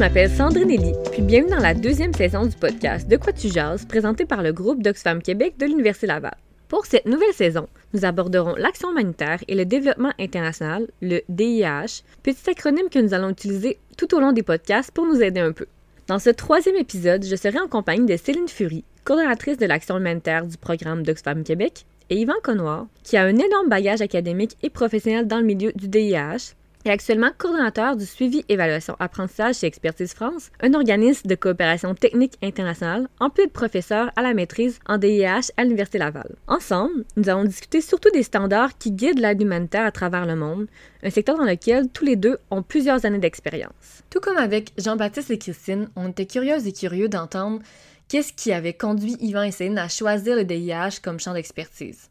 m'appelle Sandrine Elie, puis bienvenue dans la deuxième saison du podcast De quoi tu jases, présenté par le groupe d'Oxfam Québec de l'Université Laval. Pour cette nouvelle saison, nous aborderons l'action humanitaire et le développement international, le DIH, petit acronyme que nous allons utiliser tout au long des podcasts pour nous aider un peu. Dans ce troisième épisode, je serai en compagnie de Céline Fury, coordonnatrice de l'action humanitaire du programme d'Oxfam Québec, et Yvan Connoir, qui a un énorme bagage académique et professionnel dans le milieu du DIH, est actuellement coordonnateur du suivi, évaluation, apprentissage chez Expertise France, un organisme de coopération technique internationale, en plus de professeur à la maîtrise en DIH à l'Université Laval. Ensemble, nous allons discuter surtout des standards qui guident l'aide humanitaire à travers le monde, un secteur dans lequel tous les deux ont plusieurs années d'expérience. Tout comme avec Jean-Baptiste et Christine, on était curieux et curieux d'entendre qu'est-ce qui avait conduit Yvan et Céline à choisir le DIH comme champ d'expertise.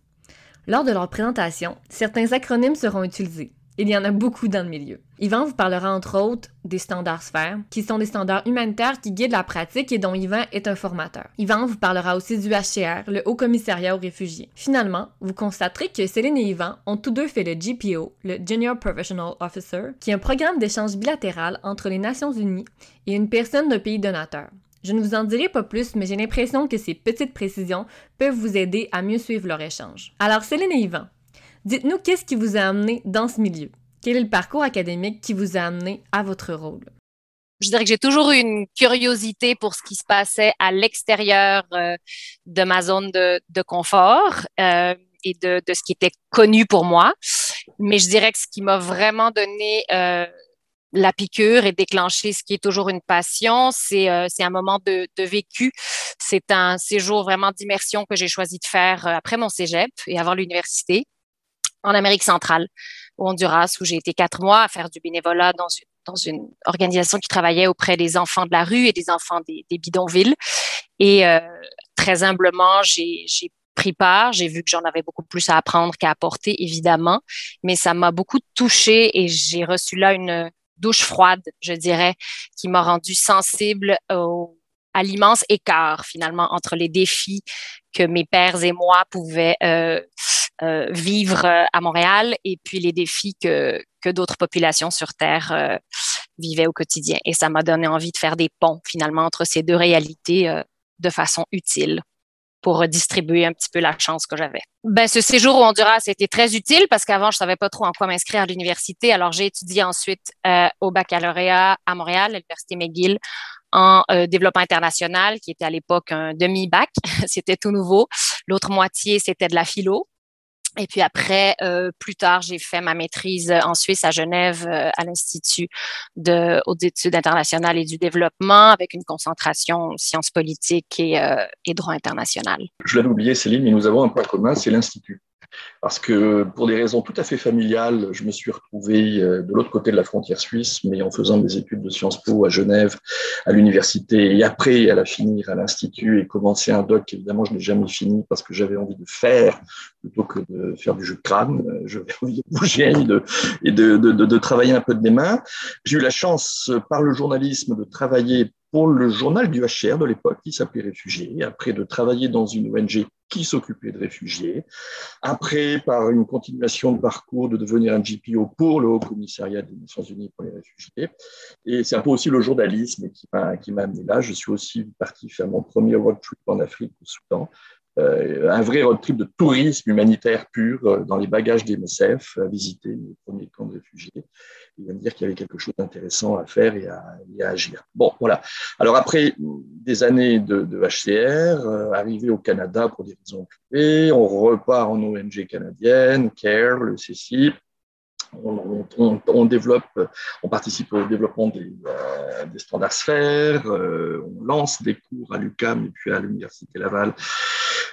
Lors de leur présentation, certains acronymes seront utilisés. Il y en a beaucoup dans le milieu. Yvan vous parlera entre autres des standards sphères, qui sont des standards humanitaires qui guident la pratique et dont Yvan est un formateur. Yvan vous parlera aussi du HCR, le Haut Commissariat aux réfugiés. Finalement, vous constaterez que Céline et Yvan ont tous deux fait le GPO, le Junior Professional Officer, qui est un programme d'échange bilatéral entre les Nations Unies et une personne d'un pays donateur. Je ne vous en dirai pas plus, mais j'ai l'impression que ces petites précisions peuvent vous aider à mieux suivre leur échange. Alors Céline et Yvan, Dites-nous qu'est-ce qui vous a amené dans ce milieu? Quel est le parcours académique qui vous a amené à votre rôle? Je dirais que j'ai toujours eu une curiosité pour ce qui se passait à l'extérieur euh, de ma zone de, confort euh, et de, ce qui était connu pour moi. Mais je dirais que ce qui m'a vraiment donné euh, la piqûre et déclenché ce qui est toujours une passion, c'est un moment de, de vécu. C'est un séjour vraiment d'immersion que j'ai choisi de faire après mon cégep et avant l'université en Amérique centrale, au Honduras, où j'ai été quatre mois à faire du bénévolat dans une, dans une organisation qui travaillait auprès des enfants de la rue et des enfants des, bidonvilles. Et euh, très humblement, j'ai pris part. J'ai vu que j'en avais beaucoup plus à apprendre qu'à apporter, évidemment, mais ça m'a beaucoup touchée et j'ai reçu là une douche froide, je dirais, qui m'a rendu sensible au, à l'immense écart finalement entre les défis que mes pères et moi pouvaient euh, vivre euh, à Montréal et puis les défis que, que d'autres populations sur Terre euh, vivaient au quotidien. Et ça m'a donné envie de faire des ponts finalement entre ces deux réalités de façon utile pour distribuer un petit peu la chance que j'avais. Ben, ce séjour au Honduras été très utile parce qu'avant, je savais pas trop en quoi m'inscrire à l'université. Alors, j'ai étudié ensuite au baccalauréat à Montréal, à l'Université McGill, en développement international, qui était à l'époque un demi-bac. c'était tout nouveau. L'autre moitié, c'était de la philo. Et puis après, euh, plus tard, j'ai fait ma maîtrise en Suisse, à Genève, euh, à l'Institut de hautes études internationales et du développement, avec une concentration en sciences politiques et, euh, et droit international. Je l'avais oublié, Céline, mais nous avons un point commun, c'est l'Institut. Parce que pour des raisons tout à fait familiales, je me suis retrouvé euh, de l'autre côté de la frontière suisse, mais en faisant mes études de Sciences Po à Genève, à l'université, et après à la finir à l'Institut et commencer un doc, évidemment, je n'ai jamais fini parce que j'avais envie de faire plutôt que de faire du jeu de crâne. Euh, j'avais envie de bouger et, de, et de, travailler un peu de mes mains. J'ai eu la chance, par le journalisme, de travailler pour le journal du HCR de l'époque, qui s'appelait Réfugiés, après de travailler dans une ONG qui s'occupait de réfugiés, après par une continuation de parcours de devenir un GPO pour le Haut Commissariat des Nations Unies pour les réfugiés. Et c'est un peu aussi le journalisme qui m'a, amené là. Je suis aussi parti faire mon premier road trip en Afrique, au Soudan, un vrai road trip de tourisme humanitaire pur euh, dans les bagages des MSF, à visiter les premiers camps de réfugiés. Il va me dire qu'il y avait quelque chose d'intéressant à faire et à, agir. Bon, voilà. Alors après des années de, HCR, euh, arrivé au Canada pour des raisons privées, on repart en ONG canadienne, CARE, le CCI, on, développe, on participe au développement des, euh, standards sphères, euh, on lance des cours à l'UCAM et puis à l'Université Laval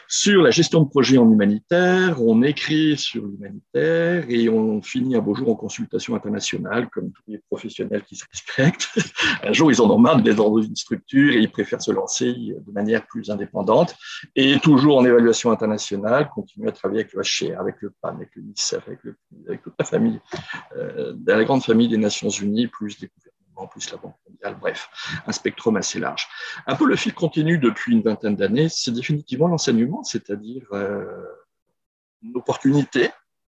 sur la gestion de projets en humanitaire, on écrit sur l'humanitaire et on finit un beau jour en consultation internationale, comme tous les professionnels qui se respectent. un jour, ils en ont marre d'être dans une structure et ils préfèrent se lancer de manière plus indépendante et toujours en évaluation internationale, continuer à travailler avec le HCR, avec le PAN, avec le NICEF, avec, avec toute la famille euh, la grande famille des Nations Unies, plus des gouvernements, plus la Banque mondiale, bref, un spectrum assez large. Un peu le fil continu depuis une vingtaine d'années, c'est définitivement l'enseignement, c'est-à-dire euh, une opportunité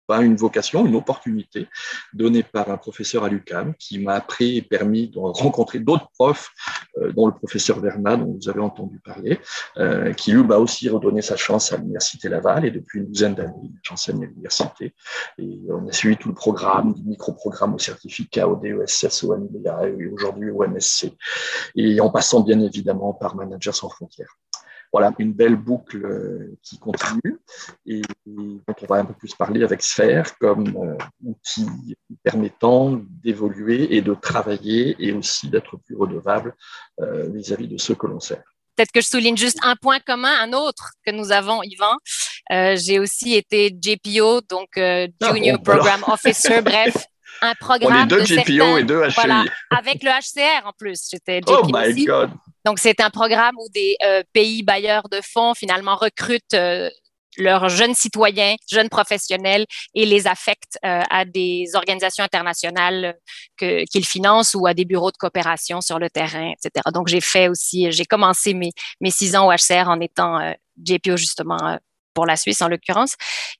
pas une vocation, une opportunité donnée par un professeur à l'UCAM qui m'a appris et permis de rencontrer d'autres profs, dont le professeur Verna, dont vous avez entendu parler, euh, qui lui m'a aussi redonné sa chance à l'Université Laval et depuis une douzaine d'années, j'enseigne à l'université. Et on a suivi tout le programme, du micro-programme au certificat, au DESS, au MBA et aujourd'hui au MSC. Et en passant bien évidemment par Managers sans frontières voilà, une belle boucle euh, qui continue. Et donc, on va un peu plus parler avec Sphère comme euh, outil permettant d'évoluer et de travailler et aussi d'être plus redevable euh, vis-à-vis de ceux que l'on sert. Peut-être que je souligne juste un point commun, un autre que nous avons, Yvan. J'ai aussi été JPO, donc ah Junior Program Officer, bref, un programme. On est deux GPO et deux HCI. Voilà, avec le HCR en plus. J'étais Oh my God! Donc, c'est un programme où des euh, pays bailleurs de fonds finalement recrutent euh, leurs jeunes citoyens, jeunes professionnels et les affectent euh, à des organisations internationales qu'ils financent ou à des bureaux de coopération sur le terrain, etc. Donc, j'ai fait aussi, j'ai commencé mes, mes six ans au HCR en étant JPO justement pour la Suisse en l'occurrence.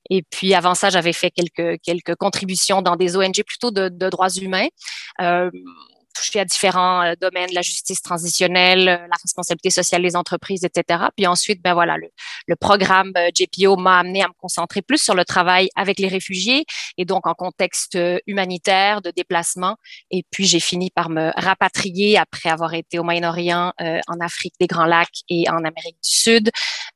Et puis avant ça, j'avais fait quelques, quelques contributions dans des ONG plutôt de, de droits humains. Euh, touché à différents euh, domaines, la justice transitionnelle, euh, la responsabilité sociale des entreprises, etc. Puis ensuite, ben voilà, le, le programme euh, JPO m'a amené à me concentrer plus sur le travail avec les réfugiés et donc en contexte humanitaire, de déplacement. Et puis j'ai fini par me rapatrier après avoir été au Moyen-Orient, en Afrique des Grands Lacs et en Amérique du Sud,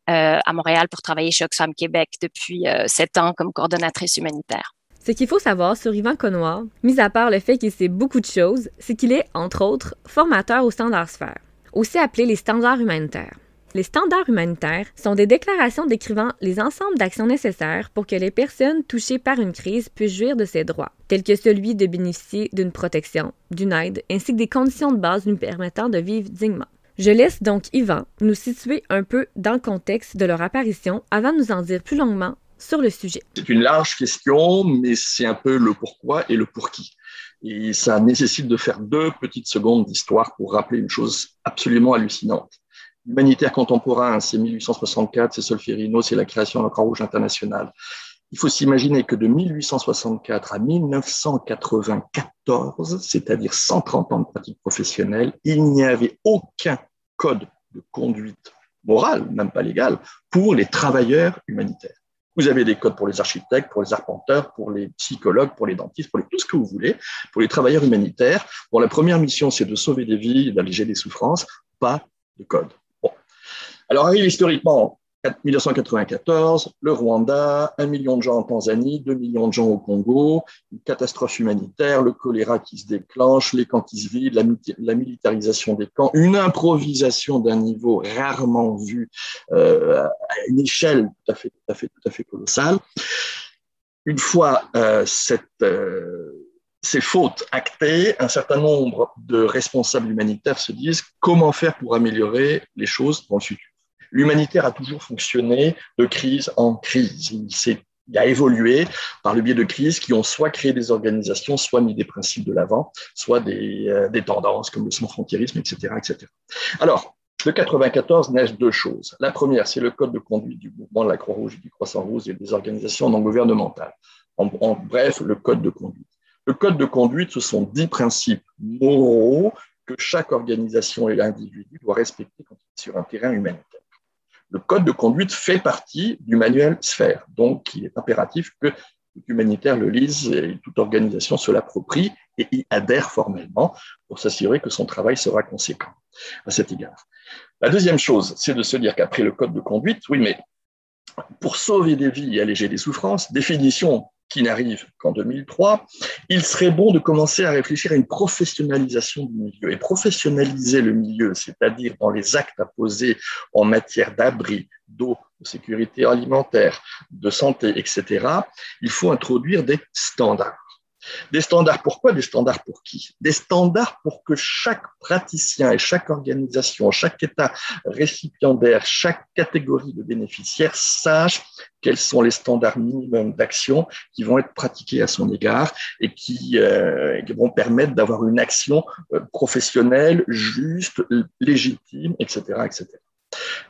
euh, à Montréal pour travailler chez Oxfam Québec depuis sept ans comme coordonnatrice humanitaire. Ce qu'il faut savoir sur Yvan Connoir, mis à part le fait qu'il sait beaucoup de choses, c'est qu'il est, entre autres, formateur au standard sphère, aussi appelé les standards humanitaires. Les standards humanitaires sont des déclarations décrivant les ensembles d'actions nécessaires pour que les personnes touchées par une crise puissent jouir de ces droits, tels que celui de bénéficier d'une protection, d'une aide, ainsi que des conditions de base lui permettant de vivre dignement. Je laisse donc Yvan nous situer un peu dans le contexte de leur apparition avant de nous en dire plus longuement sur le sujet. C'est une large question, mais c'est un peu le pourquoi et le pour qui. Et ça nécessite de faire deux petites secondes d'histoire pour rappeler une chose absolument hallucinante. L'humanitaire contemporain, c'est 1864, c'est Solferino, c'est la création de la Croix-Rouge internationale. Il faut s'imaginer que de 1864 à 1994, c'est-à-dire 130 ans de pratique professionnelle, il n'y avait aucun code de conduite morale, même pas légal, pour les travailleurs humanitaires. Vous avez des codes pour les architectes, pour les arpenteurs, pour les psychologues, pour les dentistes, pour tout ce que vous voulez, pour les travailleurs humanitaires. Bon, la première mission, c'est de sauver des vies, d'alléger des souffrances, pas de code. Bon. Alors arrive historiquement 1994, le Rwanda, un million de gens en Tanzanie, deux millions de gens au Congo, une catastrophe humanitaire, le choléra qui se déclenche, les camps qui se vident, la, militarisation des camps, une improvisation d'un niveau rarement vu euh, à une échelle tout à fait, tout à fait, colossale. Une fois euh, euh, ces fautes actées, un certain nombre de responsables humanitaires se disent comment faire pour améliorer les choses dans le futur l'humanitaire a toujours fonctionné de crise en crise. Il, a évolué par le biais de crises qui ont soit créé des organisations, soit mis des principes de l'avant, soit des, euh, tendances comme le sans-frontiérisme, etc., etc. Alors, de 94 naissent deux choses. La première, c'est le code de conduite du mouvement de la Croix-Rouge et du Croissant-Rouge et des organisations non gouvernementales. En, en, bref, le code de conduite. Le code de conduite, ce sont dix principes moraux que chaque organisation et l'individu doit respecter quand il est sur un terrain humanitaire le code de conduite fait partie du manuel Sphère. Donc, il est impératif que tout humanitaire le lise et toute organisation se l'approprie et y adhère formellement pour s'assurer que son travail sera conséquent à cet égard. La deuxième chose, c'est de se dire qu'après le code de conduite, oui, mais pour sauver des vies et alléger des souffrances, définition qui n'arrive qu'en 2003, il serait bon de commencer à réfléchir à une professionnalisation du milieu. Et professionnaliser le milieu, c'est-à-dire dans les actes à poser en matière d'abri, d'eau, de sécurité alimentaire, de santé, etc., il faut introduire des standards. Des standards pourquoi Des standards pour qui? Des standards pour que chaque praticien et chaque organisation, chaque État récipiendaire, chaque catégorie de bénéficiaires sache quels sont les standards minimums d'action qui vont être pratiqués à son égard et qui, euh, vont permettre d'avoir une action euh, professionnelle, juste, légitime, etc., etc.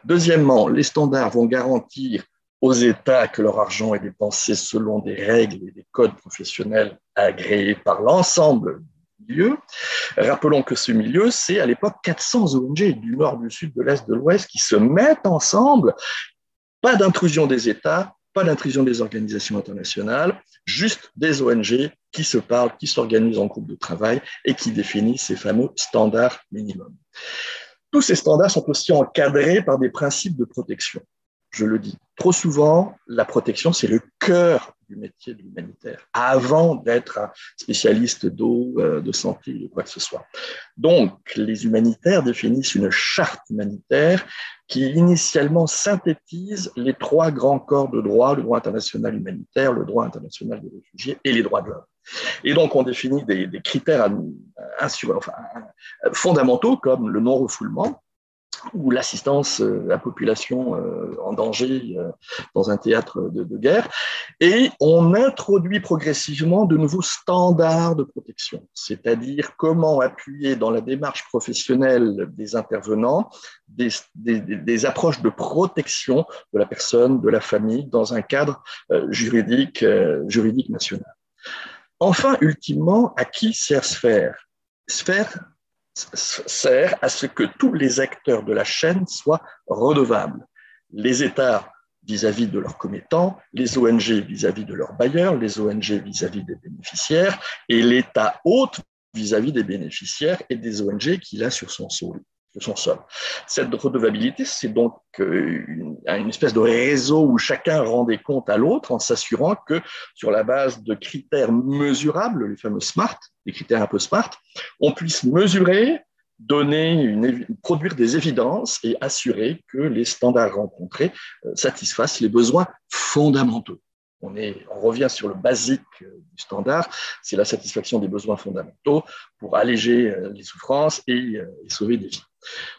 Deuxièmement, les standards vont garantir aux États que leur argent est dépensé selon des règles et des codes professionnels agréés par l'ensemble du milieu. Rappelons que ce milieu, c'est à l'époque 400 ONG du nord, du sud, de l'est, de l'ouest qui se mettent ensemble. Pas d'intrusion des États, pas d'intrusion des organisations internationales, juste des ONG qui se parlent, qui s'organisent en groupe de travail et qui définissent ces fameux standards minimums. Tous ces standards sont aussi encadrés par des principes de protection je le dis trop souvent, la protection, c'est le cœur du métier de l'humanitaire, avant d'être un spécialiste d'eau, euh, de santé, de quoi que ce soit. Donc, les humanitaires définissent une charte humanitaire qui initialement synthétise les trois grands corps de droit, le droit international humanitaire, le droit international des réfugiés et les droits de l'homme. Et donc, on définit des, critères fondamentaux comme le non-refoulement, ou l'assistance à la population euh, en danger euh, dans un théâtre de, guerre. Et on introduit progressivement de nouveaux standards de protection, c'est-à-dire comment appuyer dans la démarche professionnelle des intervenants des, approches de protection de la personne, de la famille, dans un cadre euh, juridique, juridique national. Enfin, ultimement, à qui sert Sphère? Sphère sert à ce que tous les acteurs de la chaîne soient redevables. Les États vis-à-vis de leurs commettants, les ONG vis-à-vis de leurs bailleurs, les ONG vis-à-vis des bénéficiaires, et l'État hôte vis-à-vis des bénéficiaires et des ONG qu'il a sur son sol son sol. Cette redevabilité, c'est donc euh, une, espèce de réseau où chacun rend des comptes à l'autre en s'assurant que sur la base de critères mesurables, les fameux SMART, des critères un peu SMART, on puisse mesurer, donner, une, produire des évidences et assurer que les standards rencontrés euh, satisfassent les besoins fondamentaux. On, revient sur le basique euh, du standard, c'est la satisfaction des besoins fondamentaux pour alléger les souffrances et sauver des vies.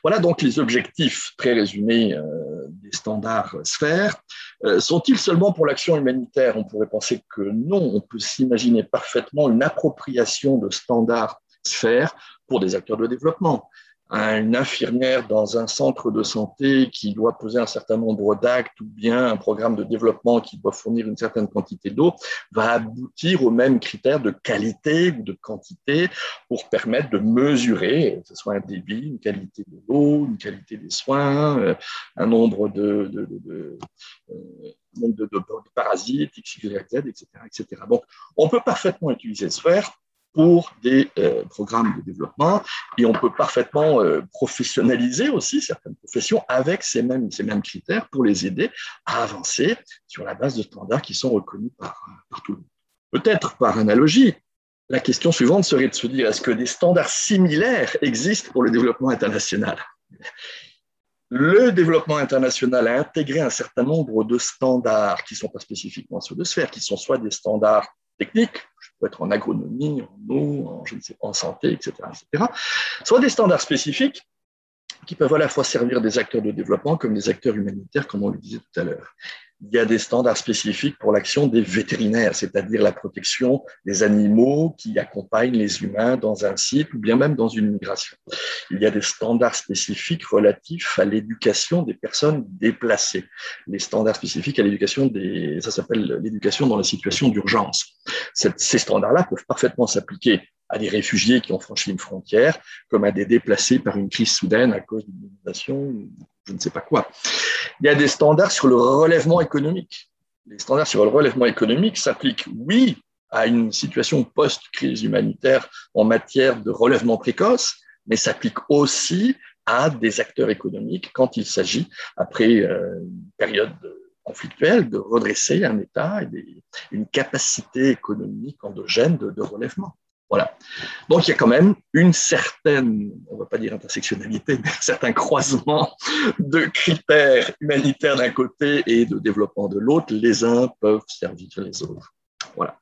Voilà donc les objectifs très résumés euh, des standards sphères. Euh, sont-ils seulement pour l'action humanitaire? On pourrait penser que non, on peut s'imaginer parfaitement une appropriation de standards sphères pour des acteurs de développement une infirmière dans un centre de santé qui doit poser un certain nombre d'actes ou bien un programme de développement qui doit fournir une certaine quantité d'eau va aboutir aux mêmes critères de qualité ou de quantité pour permettre de mesurer, que ce soit un débit, une qualité de l'eau, une qualité des soins, euh, un nombre de, de, de, euh, de, parasites, etc., etc. Donc, on peut parfaitement utiliser ce faire pour des euh, programmes de développement et on peut parfaitement euh, professionnaliser aussi certaines professions avec ces mêmes, critères pour les aider à avancer sur la base de standards qui sont reconnus par, par tout le monde. Peut-être par analogie, la question suivante serait de se dire est-ce que des standards similaires existent pour le développement international? Le développement international a intégré un certain nombre de standards qui ne sont pas spécifiquement ceux de sphère, qui sont soit des standards techniques, je peux être en agronomie, en eau, en santé, etc., etc., soit des standards spécifiques qui peuvent à la fois servir des acteurs de développement comme des acteurs humanitaires, comme on le disait tout à l'heure il y a des standards spécifiques pour l'action des vétérinaires, c'est-à-dire la protection des animaux qui accompagnent les humains dans un site ou bien même dans une migration. Il y a des standards spécifiques relatifs à l'éducation des personnes déplacées. Les standards spécifiques à l'éducation des, ça s'appelle l'éducation dans la situation d'urgence. Ces standards-là peuvent parfaitement s'appliquer à des réfugiés qui ont franchi une frontière, comme à des déplacés par une crise soudaine à cause d'une inondation, je ne sais pas quoi. Il y a des standards sur le relèvement économique. Les standards sur le relèvement économique s'appliquent, oui, à une situation post-crise humanitaire en matière de relèvement précoce, mais s'appliquent aussi à des acteurs économiques quand il s'agit, après euh, une période conflictuelle, de redresser un État et une capacité économique endogène de relèvement. Voilà. Donc il y a quand même une certaine, on ne va pas dire intersectionnalité, mais un certain croisement de critères humanitaires d'un côté et de développement de l'autre. Les uns peuvent servir les autres. Voilà.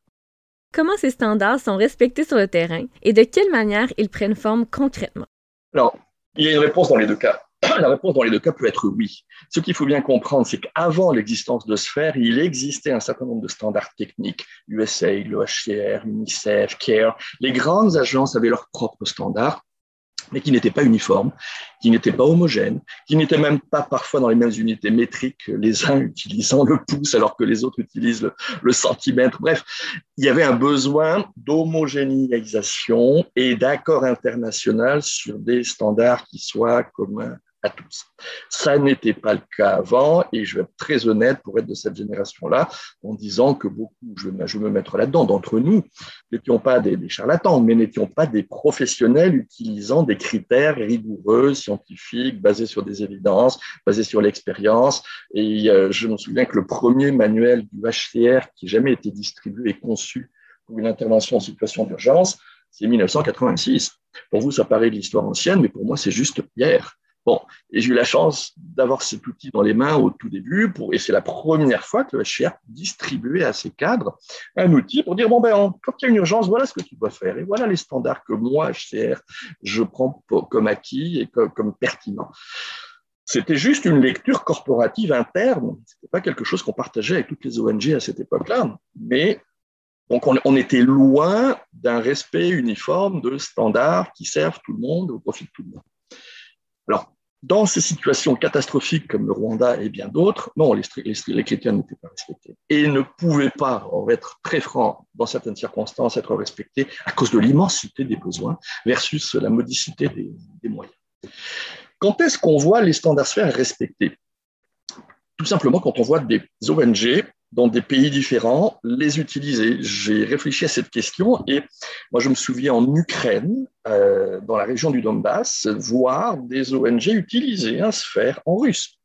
Comment ces standards sont respectés sur le terrain et de quelle manière ils prennent forme concrètement? Alors, il y a une réponse dans les deux cas. La réponse dans les deux cas peut être oui. Ce qu'il faut bien comprendre, c'est qu'avant l'existence de Sphère, il existait un certain nombre de standards techniques. USA, l'OHCR, UNICEF, CARE. Les grandes agences avaient leurs propres standards mais qui n'étaient pas uniformes, qui n'étaient pas homogènes, qui n'étaient même pas parfois dans les mêmes unités métriques, les uns utilisant le pouce alors que les autres utilisent le, le centimètre. Bref, il y avait un besoin d'homogénéisation et d'accord international sur des standards qui soient communs tous. Ça n'était pas le cas avant, et je vais être très honnête pour être de cette génération-là, en disant que beaucoup, je vais, me mettre là-dedans, d'entre nous, n'étions pas des, charlatans, mais n'étions pas des professionnels utilisant des critères rigoureux, scientifiques, basés sur des évidences, basés sur l'expérience. Et euh, je me souviens que le premier manuel du HCR qui jamais été distribué et conçu pour une intervention en situation d'urgence, c'est 1986. Pour vous, ça paraît de l'histoire ancienne, mais pour moi, c'est juste hier. Bon, et j'ai eu la chance d'avoir cet outil dans les mains au tout début, et c'est la première fois que le HCR distribuait à ses cadres un outil pour dire, bon, ben, quand il y a une urgence, voilà ce que tu dois faire, et voilà les standards que moi, HCR, je prends comme acquis et comme, pertinent. C'était juste une lecture corporative interne, ce n'était pas quelque chose qu'on partageait avec toutes les ONG à cette époque-là, mais donc on, on était loin d'un respect uniforme de standards qui servent tout le monde au profit de tout le monde. Alors, dans ces situations catastrophiques comme le Rwanda et bien d'autres, non, les, chrétiens n'étaient pas respectés et ne pouvaient pas, on va être très franc, dans certaines circonstances, être respectés à cause de l'immensité des besoins versus la modicité des, des moyens. Quand est-ce qu'on voit les standards sphères respectés? Tout simplement quand on voit des ONG dans des pays différents, les utiliser. J'ai réfléchi à cette question et moi je me souviens en Ukraine, euh, dans la région du Donbass, voir des ONG utiliser un sphère en russe.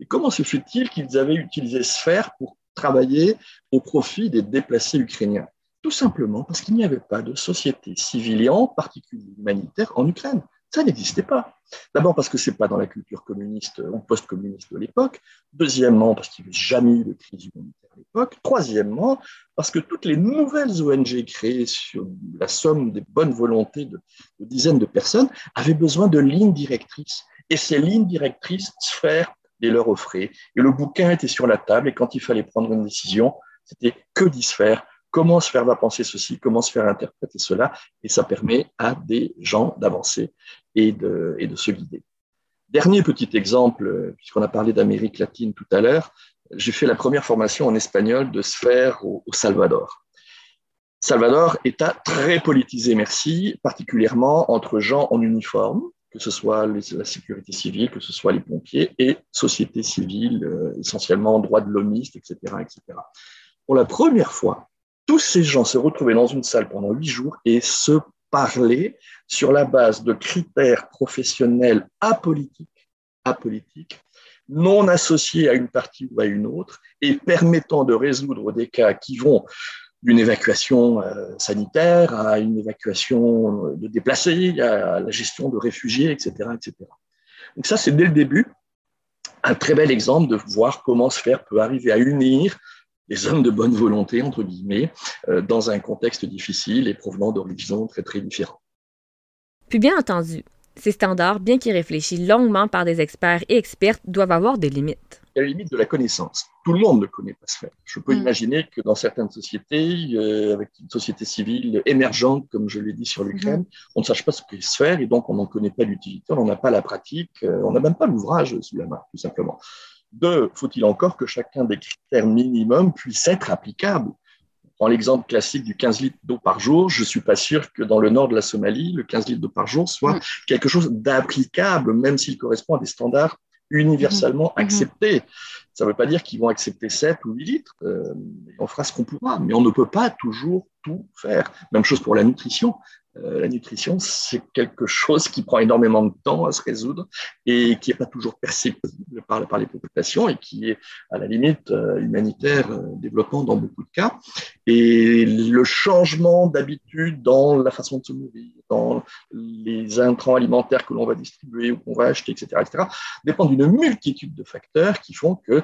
Et comment se fait-il qu'ils avaient utilisé sphère pour travailler au profit des déplacés ukrainiens? Tout simplement parce qu'il n'y avait pas de société civile et en particulier humanitaire en Ukraine. Ça n'existait pas. D'abord parce que ce n'est pas dans la culture communiste ou post-communiste de l'époque. Deuxièmement, parce qu'il n'y avait jamais eu de crise humanitaire Troisièmement, parce que toutes les nouvelles ONG créées sur la somme des bonnes volontés de, dizaines de personnes avaient besoin de lignes directrices. Et ces lignes directrices, Sphère les leur offrait. Et le bouquin était sur la table. Et quand il fallait prendre une décision, c'était que dit Sphère comment se faire va penser ceci, comment se faire interpréter cela, et ça permet à des gens d'avancer et de, et de se guider. Dernier petit exemple, puisqu'on a parlé d'Amérique latine tout à l'heure, j'ai fait la première formation en espagnol de sphère au, au Salvador. Salvador, État très politisé, merci, particulièrement entre gens en uniforme, que ce soit la sécurité civile, que ce soit les pompiers, et société civile, euh, essentiellement droits de l'homiste, etc., etc. Pour la première fois, tous ces gens se retrouvaient dans une salle pendant huit jours et se parlaient sur la base de critères professionnels apolitiques, apolitiques, non associés à une partie ou à une autre, et permettant de résoudre des cas qui vont d'une évacuation euh, sanitaire à une évacuation de déplacés, à la gestion de réfugiés, etc. etc. Donc ça, c'est dès le début un très bel exemple de voir comment Sphère peut arriver à unir des hommes de bonne volonté, entre guillemets, euh, dans un contexte difficile et provenant d'horizons très très différents. Puis bien entendu, ces standards, bien qu'ils réfléchis longuement par des experts et expertes, doivent avoir des limites. Il y a la limite de la connaissance. Tout le monde ne connaît pas Sphère. Je peux mmh. imaginer que dans certaines sociétés, euh, avec une société civile émergente, comme je l'ai dit sur l'Ukraine, mmh. on ne sache pas ce qu'est Sphère et donc on n'en connaît pas l'utilité, on n'en a pas la pratique, euh, on n'a même pas l'ouvrage sous la main, tout simplement. Deux, faut-il encore que chacun des critères minimums puisse être applicable? Prends l'exemple classique du 15 litres d'eau par jour. Je ne suis pas sûr que dans le nord de la Somalie, le 15 litres d'eau par jour soit mmh. quelque chose d'applicable, même s'il correspond à des standards universellement mmh. acceptés. Ça ne veut pas dire qu'ils vont accepter 7 ou 8 litres. Euh, on fera ce qu'on pourra, mais on ne peut pas toujours tout faire. Même chose pour la nutrition. Euh, la nutrition, c'est quelque chose qui prend énormément de temps à se résoudre et qui n'est pas toujours perceptible par, par, les populations et qui est à la limite euh, humanitaire euh, développement dans beaucoup de cas. Et le changement d'habitude dans la façon de se nourrir, dans les intrants alimentaires que l'on va distribuer ou qu'on va acheter, etc., etc., dépend d'une multitude de facteurs qui font que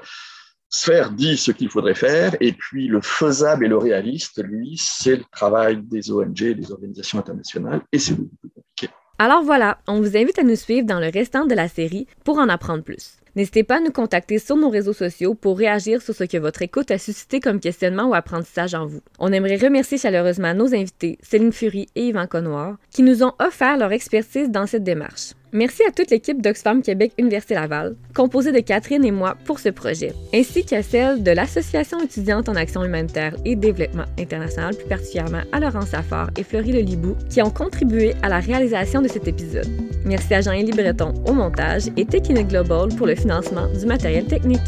Sphère dit ce qu'il faudrait faire, et puis le faisable et le réaliste, lui, c'est le travail des ONG, des organisations internationales, et c'est beaucoup plus compliqué. Alors voilà, on vous invite à nous suivre dans le restant de la série pour en apprendre plus. N'hésitez pas à nous contacter sur nos réseaux sociaux pour réagir sur ce que votre écoute a suscité comme questionnement ou apprentissage en vous. On aimerait remercier chaleureusement nos invités, Céline Fury et Yvan Connoir, qui nous ont offert leur expertise dans cette démarche. Merci à toute l'équipe d'Oxfam Québec Université Laval, composée de Catherine et moi pour ce projet, ainsi qu'à celle de l'Association étudiante en action humanitaire et développement international, plus particulièrement à Laurent Safar et Fleury Lelibou, qui ont contribué à la réalisation de cet épisode. Merci à Jean-Élie Breton au montage et Technique Global pour le financement du matériel technique.